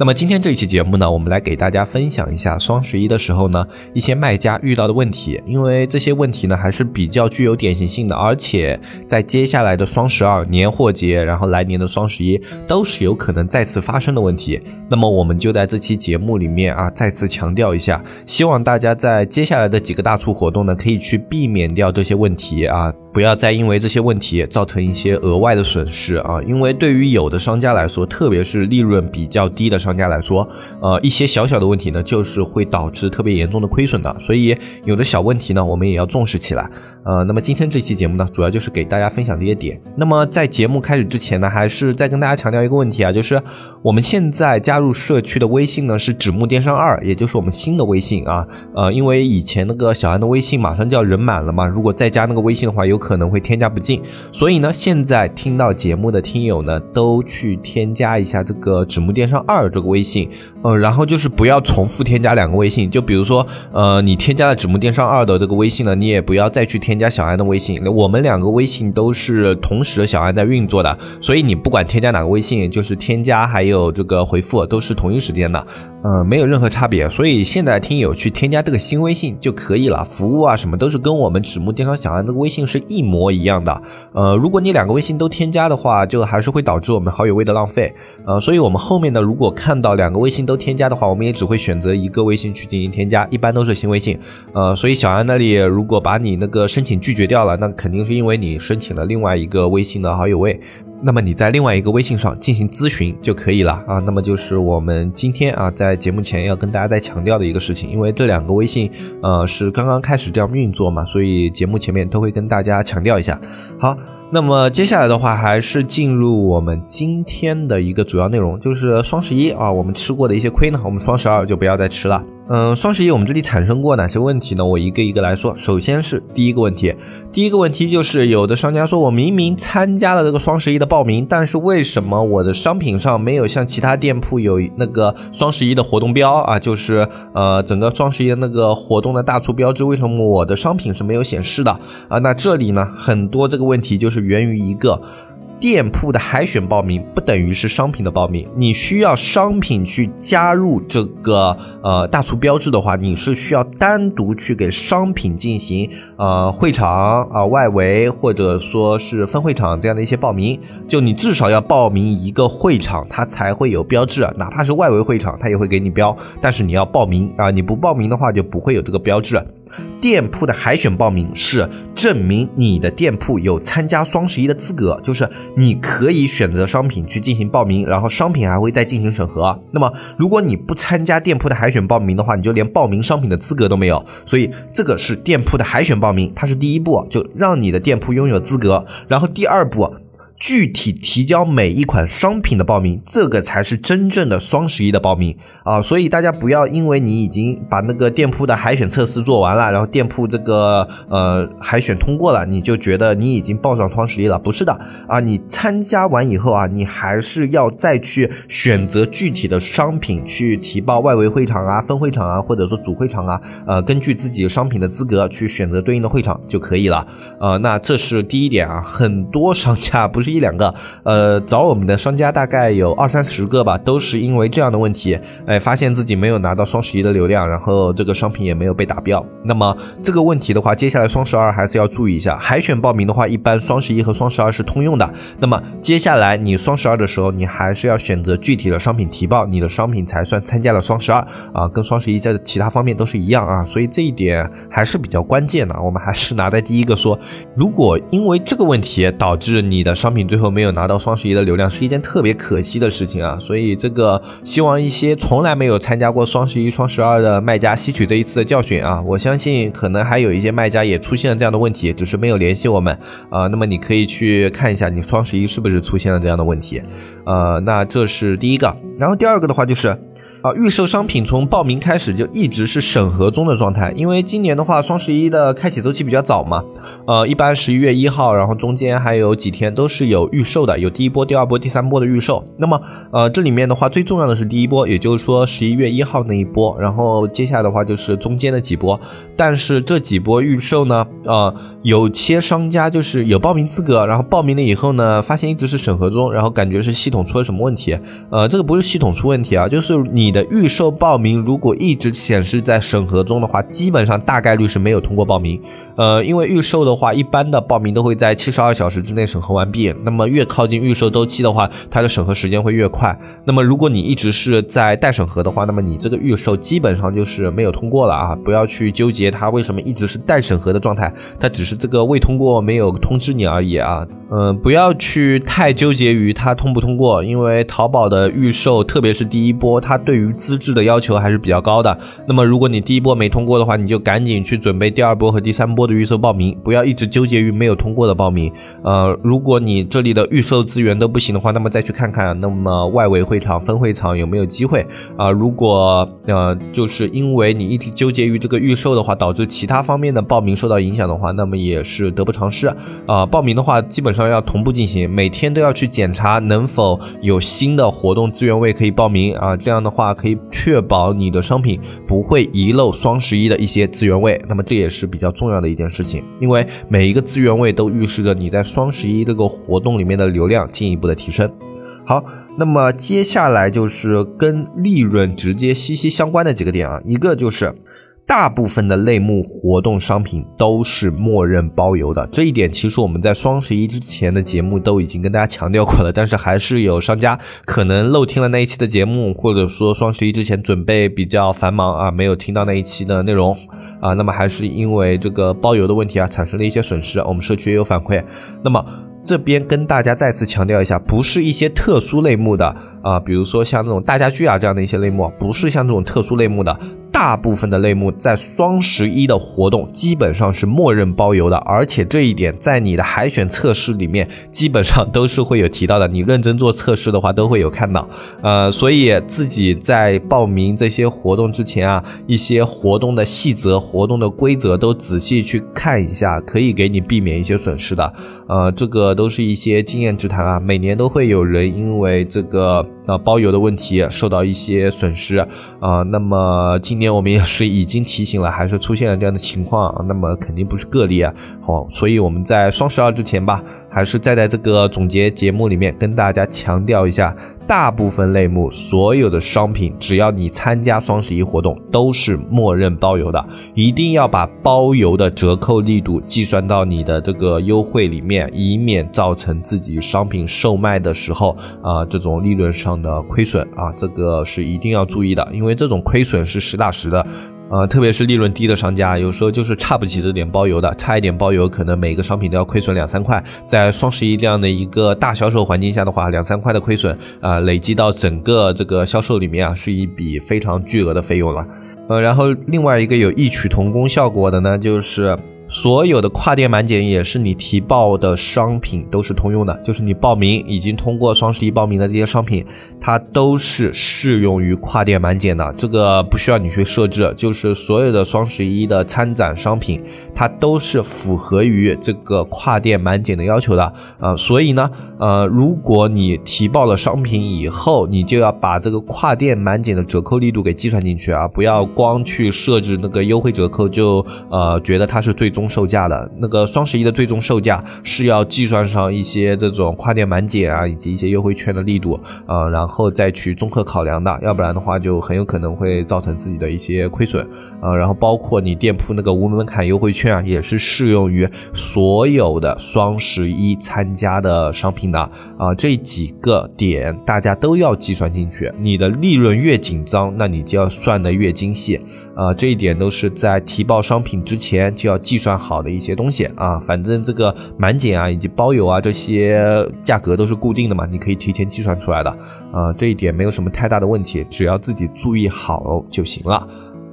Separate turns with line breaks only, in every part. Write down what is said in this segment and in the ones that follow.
那么今天这一期节目呢，我们来给大家分享一下双十一的时候呢，一些卖家遇到的问题。因为这些问题呢，还是比较具有典型性的，而且在接下来的双十二年货节，然后来年的双十一，都是有可能再次发生的问题。那么我们就在这期节目里面啊，再次强调一下，希望大家在接下来的几个大促活动呢，可以去避免掉这些问题啊。不要再因为这些问题造成一些额外的损失啊！因为对于有的商家来说，特别是利润比较低的商家来说，呃，一些小小的问题呢，就是会导致特别严重的亏损的。所以有的小问题呢，我们也要重视起来。呃，那么今天这期节目呢，主要就是给大家分享这些点。那么在节目开始之前呢，还是再跟大家强调一个问题啊，就是我们现在加入社区的微信呢是纸木电商二，也就是我们新的微信啊。呃，因为以前那个小安的微信马上就要人满了嘛，如果再加那个微信的话，有。可能会添加不进，所以呢，现在听到节目的听友呢，都去添加一下这个纸木电商二这个微信，呃，然后就是不要重复添加两个微信，就比如说，呃，你添加了纸木电商二的这个微信呢，你也不要再去添加小安的微信，我们两个微信都是同时小安在运作的，所以你不管添加哪个微信，就是添加还有这个回复都是同一时间的，呃，没有任何差别，所以现在听友去添加这个新微信就可以了，服务啊什么都是跟我们指木电商小安这个微信是。一模一样的，呃，如果你两个微信都添加的话，就还是会导致我们好友位的浪费，呃，所以我们后面呢，如果看到两个微信都添加的话，我们也只会选择一个微信去进行添加，一般都是新微信，呃，所以小安那里如果把你那个申请拒绝掉了，那肯定是因为你申请了另外一个微信的好友位。那么你在另外一个微信上进行咨询就可以了啊。那么就是我们今天啊在节目前要跟大家再强调的一个事情，因为这两个微信呃是刚刚开始这样运作嘛，所以节目前面都会跟大家强调一下。好。那么接下来的话，还是进入我们今天的一个主要内容，就是双十一啊，我们吃过的一些亏呢，我们双十二就不要再吃了。嗯，双十一我们这里产生过哪些问题呢？我一个一个来说。首先是第一个问题，第一个问题就是有的商家说我明明参加了这个双十一的报名，但是为什么我的商品上没有像其他店铺有那个双十一的活动标啊？就是呃整个双十一的那个活动的大促标志，为什么我的商品是没有显示的啊？那这里呢，很多这个问题就是。源于一个店铺的海选报名不等于是商品的报名，你需要商品去加入这个呃大促标志的话，你是需要单独去给商品进行呃会场啊外围或者说是分会场这样的一些报名，就你至少要报名一个会场，它才会有标志，哪怕是外围会场，它也会给你标，但是你要报名啊，你不报名的话就不会有这个标志。店铺的海选报名是证明你的店铺有参加双十一的资格，就是你可以选择商品去进行报名，然后商品还会再进行审核。那么如果你不参加店铺的海选报名的话，你就连报名商品的资格都没有。所以这个是店铺的海选报名，它是第一步，就让你的店铺拥有资格。然后第二步。具体提交每一款商品的报名，这个才是真正的双十一的报名啊！所以大家不要因为你已经把那个店铺的海选测试做完了，然后店铺这个呃海选通过了，你就觉得你已经报上双十一了，不是的啊！你参加完以后啊，你还是要再去选择具体的商品去提报外围会场啊、分会场啊，或者说主会场啊，呃，根据自己商品的资格去选择对应的会场就可以了。呃，那这是第一点啊，很多商家不是。一两个，呃，找我们的商家大概有二三十个吧，都是因为这样的问题，哎，发现自己没有拿到双十一的流量，然后这个商品也没有被打标。那么这个问题的话，接下来双十二还是要注意一下。海选报名的话，一般双十一和双十二是通用的。那么接下来你双十二的时候，你还是要选择具体的商品提报，你的商品才算参加了双十二啊，跟双十一在其他方面都是一样啊。所以这一点还是比较关键的。我们还是拿在第一个说，如果因为这个问题导致你的商品最后没有拿到双十一的流量，是一件特别可惜的事情啊！所以这个希望一些从来没有参加过双十一、双十二的卖家吸取这一次的教训啊！我相信可能还有一些卖家也出现了这样的问题，只是没有联系我们啊。那么你可以去看一下，你双十一是不是出现了这样的问题？呃，那这是第一个。然后第二个的话就是。啊，预售商品从报名开始就一直是审核中的状态，因为今年的话，双十一的开启周期比较早嘛，呃，一般十一月一号，然后中间还有几天都是有预售的，有第一波、第二波、第三波的预售。那么，呃，这里面的话，最重要的是第一波，也就是说十一月一号那一波，然后接下来的话就是中间的几波。但是这几波预售呢，啊。有些商家就是有报名资格，然后报名了以后呢，发现一直是审核中，然后感觉是系统出了什么问题。呃，这个不是系统出问题啊，就是你的预售报名如果一直显示在审核中的话，基本上大概率是没有通过报名。呃，因为预售的话，一般的报名都会在七十二小时之内审核完毕。那么越靠近预售周期的话，它的审核时间会越快。那么如果你一直是在待审核的话，那么你这个预售基本上就是没有通过了啊！不要去纠结它为什么一直是待审核的状态，它只是。这个未通过没有通知你而已啊，嗯，不要去太纠结于它通不通过，因为淘宝的预售，特别是第一波，它对于资质的要求还是比较高的。那么如果你第一波没通过的话，你就赶紧去准备第二波和第三波的预售报名，不要一直纠结于没有通过的报名。呃，如果你这里的预售资源都不行的话，那么再去看看，那么外围会场、分会场有没有机会啊？如果呃，就是因为你一直纠结于这个预售的话，导致其他方面的报名受到影响的话，那么。也是得不偿失啊！报名的话，基本上要同步进行，每天都要去检查能否有新的活动资源位可以报名啊。这样的话，可以确保你的商品不会遗漏双十一的一些资源位。那么这也是比较重要的一件事情，因为每一个资源位都预示着你在双十一这个活动里面的流量进一步的提升。好，那么接下来就是跟利润直接息息相关的几个点啊，一个就是。大部分的类目活动商品都是默认包邮的，这一点其实我们在双十一之前的节目都已经跟大家强调过了，但是还是有商家可能漏听了那一期的节目，或者说双十一之前准备比较繁忙啊，没有听到那一期的内容啊，那么还是因为这个包邮的问题啊，产生了一些损失，我们社区也有反馈，那么这边跟大家再次强调一下，不是一些特殊类目的啊，比如说像那种大家具啊这样的一些类目，不是像这种特殊类目的。大部分的类目在双十一的活动基本上是默认包邮的，而且这一点在你的海选测试里面基本上都是会有提到的。你认真做测试的话，都会有看到。呃，所以自己在报名这些活动之前啊，一些活动的细则、活动的规则都仔细去看一下，可以给你避免一些损失的。呃，这个都是一些经验之谈啊。每年都会有人因为这个呃包邮的问题受到一些损失啊。那么今年。我们也是已经提醒了，还是出现了这样的情况，那么肯定不是个例啊。好，所以我们在双十二之前吧，还是再在这个总结节目里面跟大家强调一下。大部分类目所有的商品，只要你参加双十一活动，都是默认包邮的。一定要把包邮的折扣力度计算到你的这个优惠里面，以免造成自己商品售卖的时候啊这种利润上的亏损啊，这个是一定要注意的，因为这种亏损是实打实的。呃，特别是利润低的商家，有时候就是差不起这点包邮的，差一点包邮，可能每个商品都要亏损两三块。在双十一这样的一个大销售环境下的话，两三块的亏损啊，累积到整个这个销售里面啊，是一笔非常巨额的费用了。呃，然后另外一个有异曲同工效果的呢，就是。所有的跨店满减也是你提报的商品都是通用的，就是你报名已经通过双十一报名的这些商品，它都是适用于跨店满减的。这个不需要你去设置，就是所有的双十一的参展商品，它都是符合于这个跨店满减的要求的啊。所以呢，呃，如果你提报了商品以后，你就要把这个跨店满减的折扣力度给计算进去啊，不要光去设置那个优惠折扣就呃觉得它是最。终售价的那个双十一的最终售价是要计算上一些这种跨店满减啊，以及一些优惠券的力度啊，然后再去综合考量的，要不然的话就很有可能会造成自己的一些亏损啊。然后包括你店铺那个无门槛优惠券啊，也是适用于所有的双十一参加的商品的啊。这几个点大家都要计算进去，你的利润越紧张，那你就要算的越精细啊。这一点都是在提报商品之前就要计算。好的一些东西啊，反正这个满减啊以及包邮啊这些价格都是固定的嘛，你可以提前计算出来的啊，这一点没有什么太大的问题，只要自己注意好就行了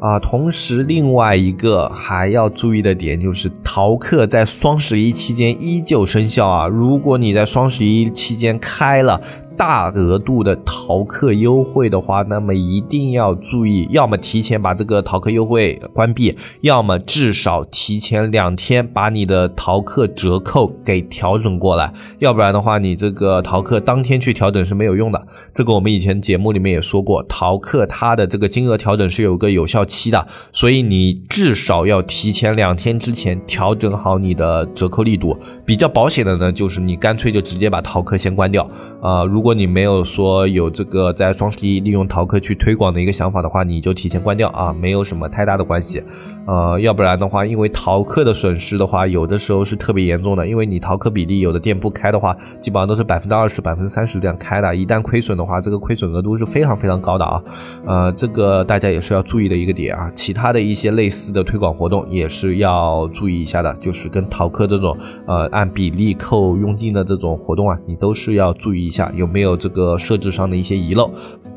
啊。同时，另外一个还要注意的点就是淘客在双十一期间依旧生效啊。如果你在双十一期间开了。大额度的淘客优惠的话，那么一定要注意，要么提前把这个淘客优惠关闭，要么至少提前两天把你的淘客折扣给调整过来，要不然的话，你这个淘客当天去调整是没有用的。这个我们以前节目里面也说过，淘客它的这个金额调整是有个有效期的，所以你至少要提前两天之前调整好你的折扣力度。比较保险的呢，就是你干脆就直接把淘客先关掉啊。如果如果你没有说有这个在双十一利用淘客去推广的一个想法的话，你就提前关掉啊，没有什么太大的关系。呃，要不然的话，因为淘客的损失的话，有的时候是特别严重的，因为你淘客比例有的店铺开的话，基本上都是百分之二十、百分之三十这样开的，一旦亏损的话，这个亏损额度是非常非常高的啊。呃，这个大家也是要注意的一个点啊。其他的一些类似的推广活动也是要注意一下的，就是跟淘客这种呃。按比例扣佣金的这种活动啊，你都是要注意一下有没有没有这个设置上的一些遗漏，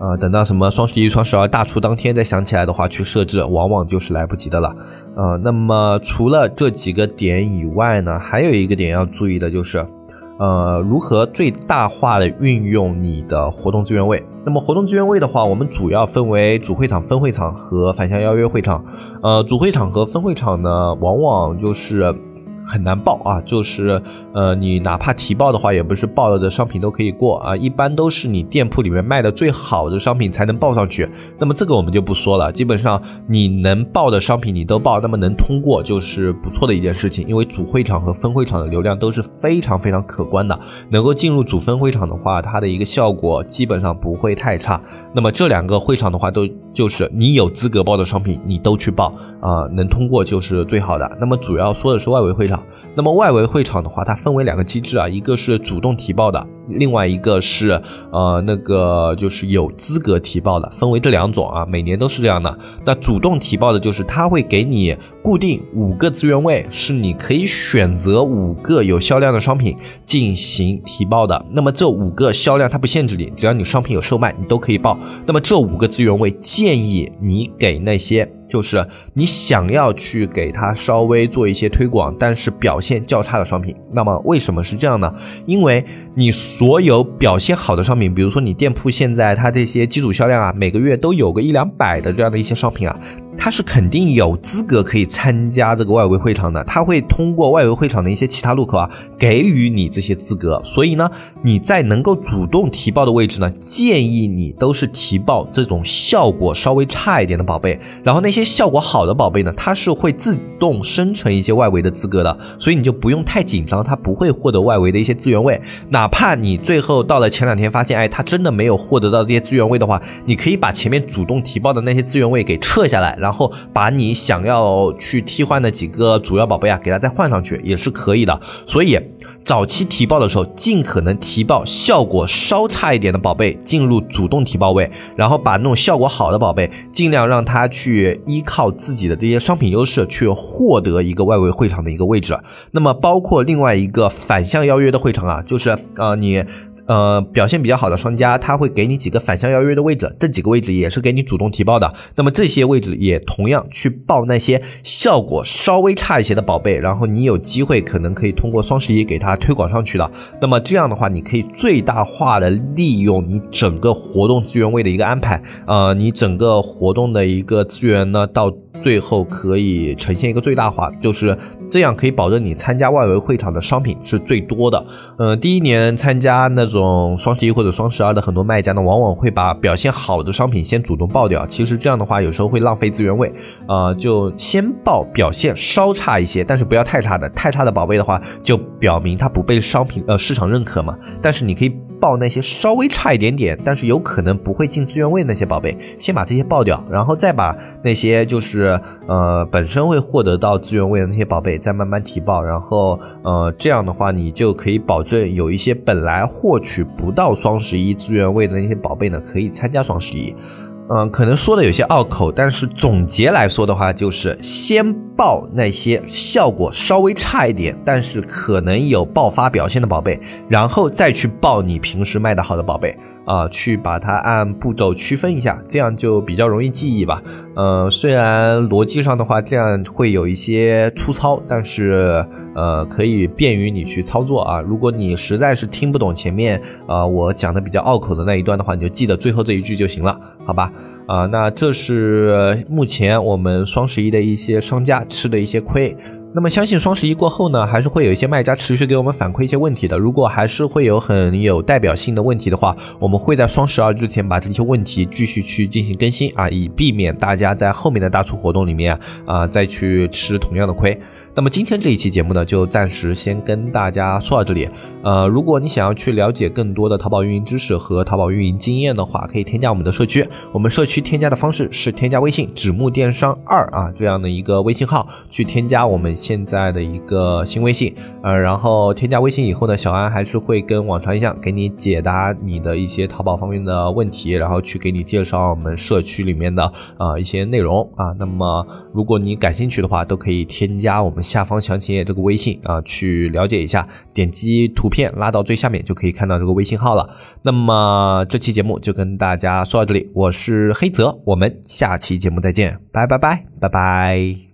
呃，等到什么双十一、双十二大促当天再想起来的话去设置，往往就是来不及的了。呃，那么除了这几个点以外呢，还有一个点要注意的就是，呃，如何最大化的运用你的活动资源位。那么活动资源位的话，我们主要分为主会场、分会场和反向邀约会场。呃，主会场和分会场呢，往往就是。很难报啊，就是呃，你哪怕提报的话，也不是报了的商品都可以过啊，一般都是你店铺里面卖的最好的商品才能报上去。那么这个我们就不说了，基本上你能报的商品你都报，那么能通过就是不错的一件事情。因为主会场和分会场的流量都是非常非常可观的，能够进入主分会场的话，它的一个效果基本上不会太差。那么这两个会场的话，都就是你有资格报的商品你都去报啊，能通过就是最好的。那么主要说的是外围会场。那么外围会场的话，它分为两个机制啊，一个是主动提报的，另外一个是呃那个就是有资格提报的，分为这两种啊，每年都是这样的。那主动提报的就是他会给你固定五个资源位，是你可以选择五个有销量的商品进行提报的。那么这五个销量它不限制你，只要你商品有售卖，你都可以报。那么这五个资源位建议你给那些。就是你想要去给它稍微做一些推广，但是表现较差的商品，那么为什么是这样呢？因为你所有表现好的商品，比如说你店铺现在它这些基础销量啊，每个月都有个一两百的这样的一些商品啊。他是肯定有资格可以参加这个外围会场的，他会通过外围会场的一些其他路口啊，给予你这些资格。所以呢，你在能够主动提报的位置呢，建议你都是提报这种效果稍微差一点的宝贝。然后那些效果好的宝贝呢，它是会自动生成一些外围的资格的，所以你就不用太紧张，它不会获得外围的一些资源位。哪怕你最后到了前两天发现，哎，他真的没有获得到这些资源位的话，你可以把前面主动提报的那些资源位给撤下来，然然后把你想要去替换的几个主要宝贝啊，给它再换上去也是可以的。所以早期提报的时候，尽可能提报效果稍差一点的宝贝进入主动提报位，然后把那种效果好的宝贝，尽量让它去依靠自己的这些商品优势去获得一个外围会场的一个位置。那么包括另外一个反向邀约的会场啊，就是呃你。呃，表现比较好的商家，他会给你几个反向邀约的位置，这几个位置也是给你主动提报的。那么这些位置也同样去报那些效果稍微差一些的宝贝，然后你有机会可能可以通过双十一给它推广上去的。那么这样的话，你可以最大化的利用你整个活动资源位的一个安排，呃，你整个活动的一个资源呢，到最后可以呈现一个最大化，就是这样可以保证你参加外围会场的商品是最多的。呃，第一年参加那种。种双十一或者双十二的很多卖家呢，往往会把表现好的商品先主动爆掉。其实这样的话，有时候会浪费资源位。啊，就先爆表现稍差一些，但是不要太差的。太差的宝贝的话，就表明它不被商品呃市场认可嘛。但是你可以。报那些稍微差一点点，但是有可能不会进资源位那些宝贝，先把这些报掉，然后再把那些就是呃本身会获得到资源位的那些宝贝再慢慢提报，然后呃这样的话你就可以保证有一些本来获取不到双十一资源位的那些宝贝呢，可以参加双十一。嗯，可能说的有些拗口，但是总结来说的话，就是先报那些效果稍微差一点，但是可能有爆发表现的宝贝，然后再去报你平时卖的好的宝贝。啊，去把它按步骤区分一下，这样就比较容易记忆吧。呃，虽然逻辑上的话这样会有一些粗糙，但是呃可以便于你去操作啊。如果你实在是听不懂前面啊我讲的比较拗口的那一段的话，你就记得最后这一句就行了，好吧？啊，那这是目前我们双十一的一些商家吃的一些亏。那么相信双十一过后呢，还是会有一些卖家持续给我们反馈一些问题的。如果还是会有很有代表性的问题的话，我们会在双十二之前把这些问题继续去进行更新啊，以避免大家在后面的大促活动里面啊再去吃同样的亏。那么今天这一期节目呢，就暂时先跟大家说到这里。呃，如果你想要去了解更多的淘宝运营知识和淘宝运营经验的话，可以添加我们的社区。我们社区添加的方式是添加微信“纸木电商二”啊这样的一个微信号，去添加我们现在的一个新微信。呃，然后添加微信以后呢，小安还是会跟往常一样给你解答你的一些淘宝方面的问题，然后去给你介绍我们社区里面的啊一些内容啊。那么如果你感兴趣的话，都可以添加我们。下方详情页这个微信啊，去了解一下，点击图片拉到最下面就可以看到这个微信号了。那么这期节目就跟大家说到这里，我是黑泽，我们下期节目再见，拜拜拜拜拜。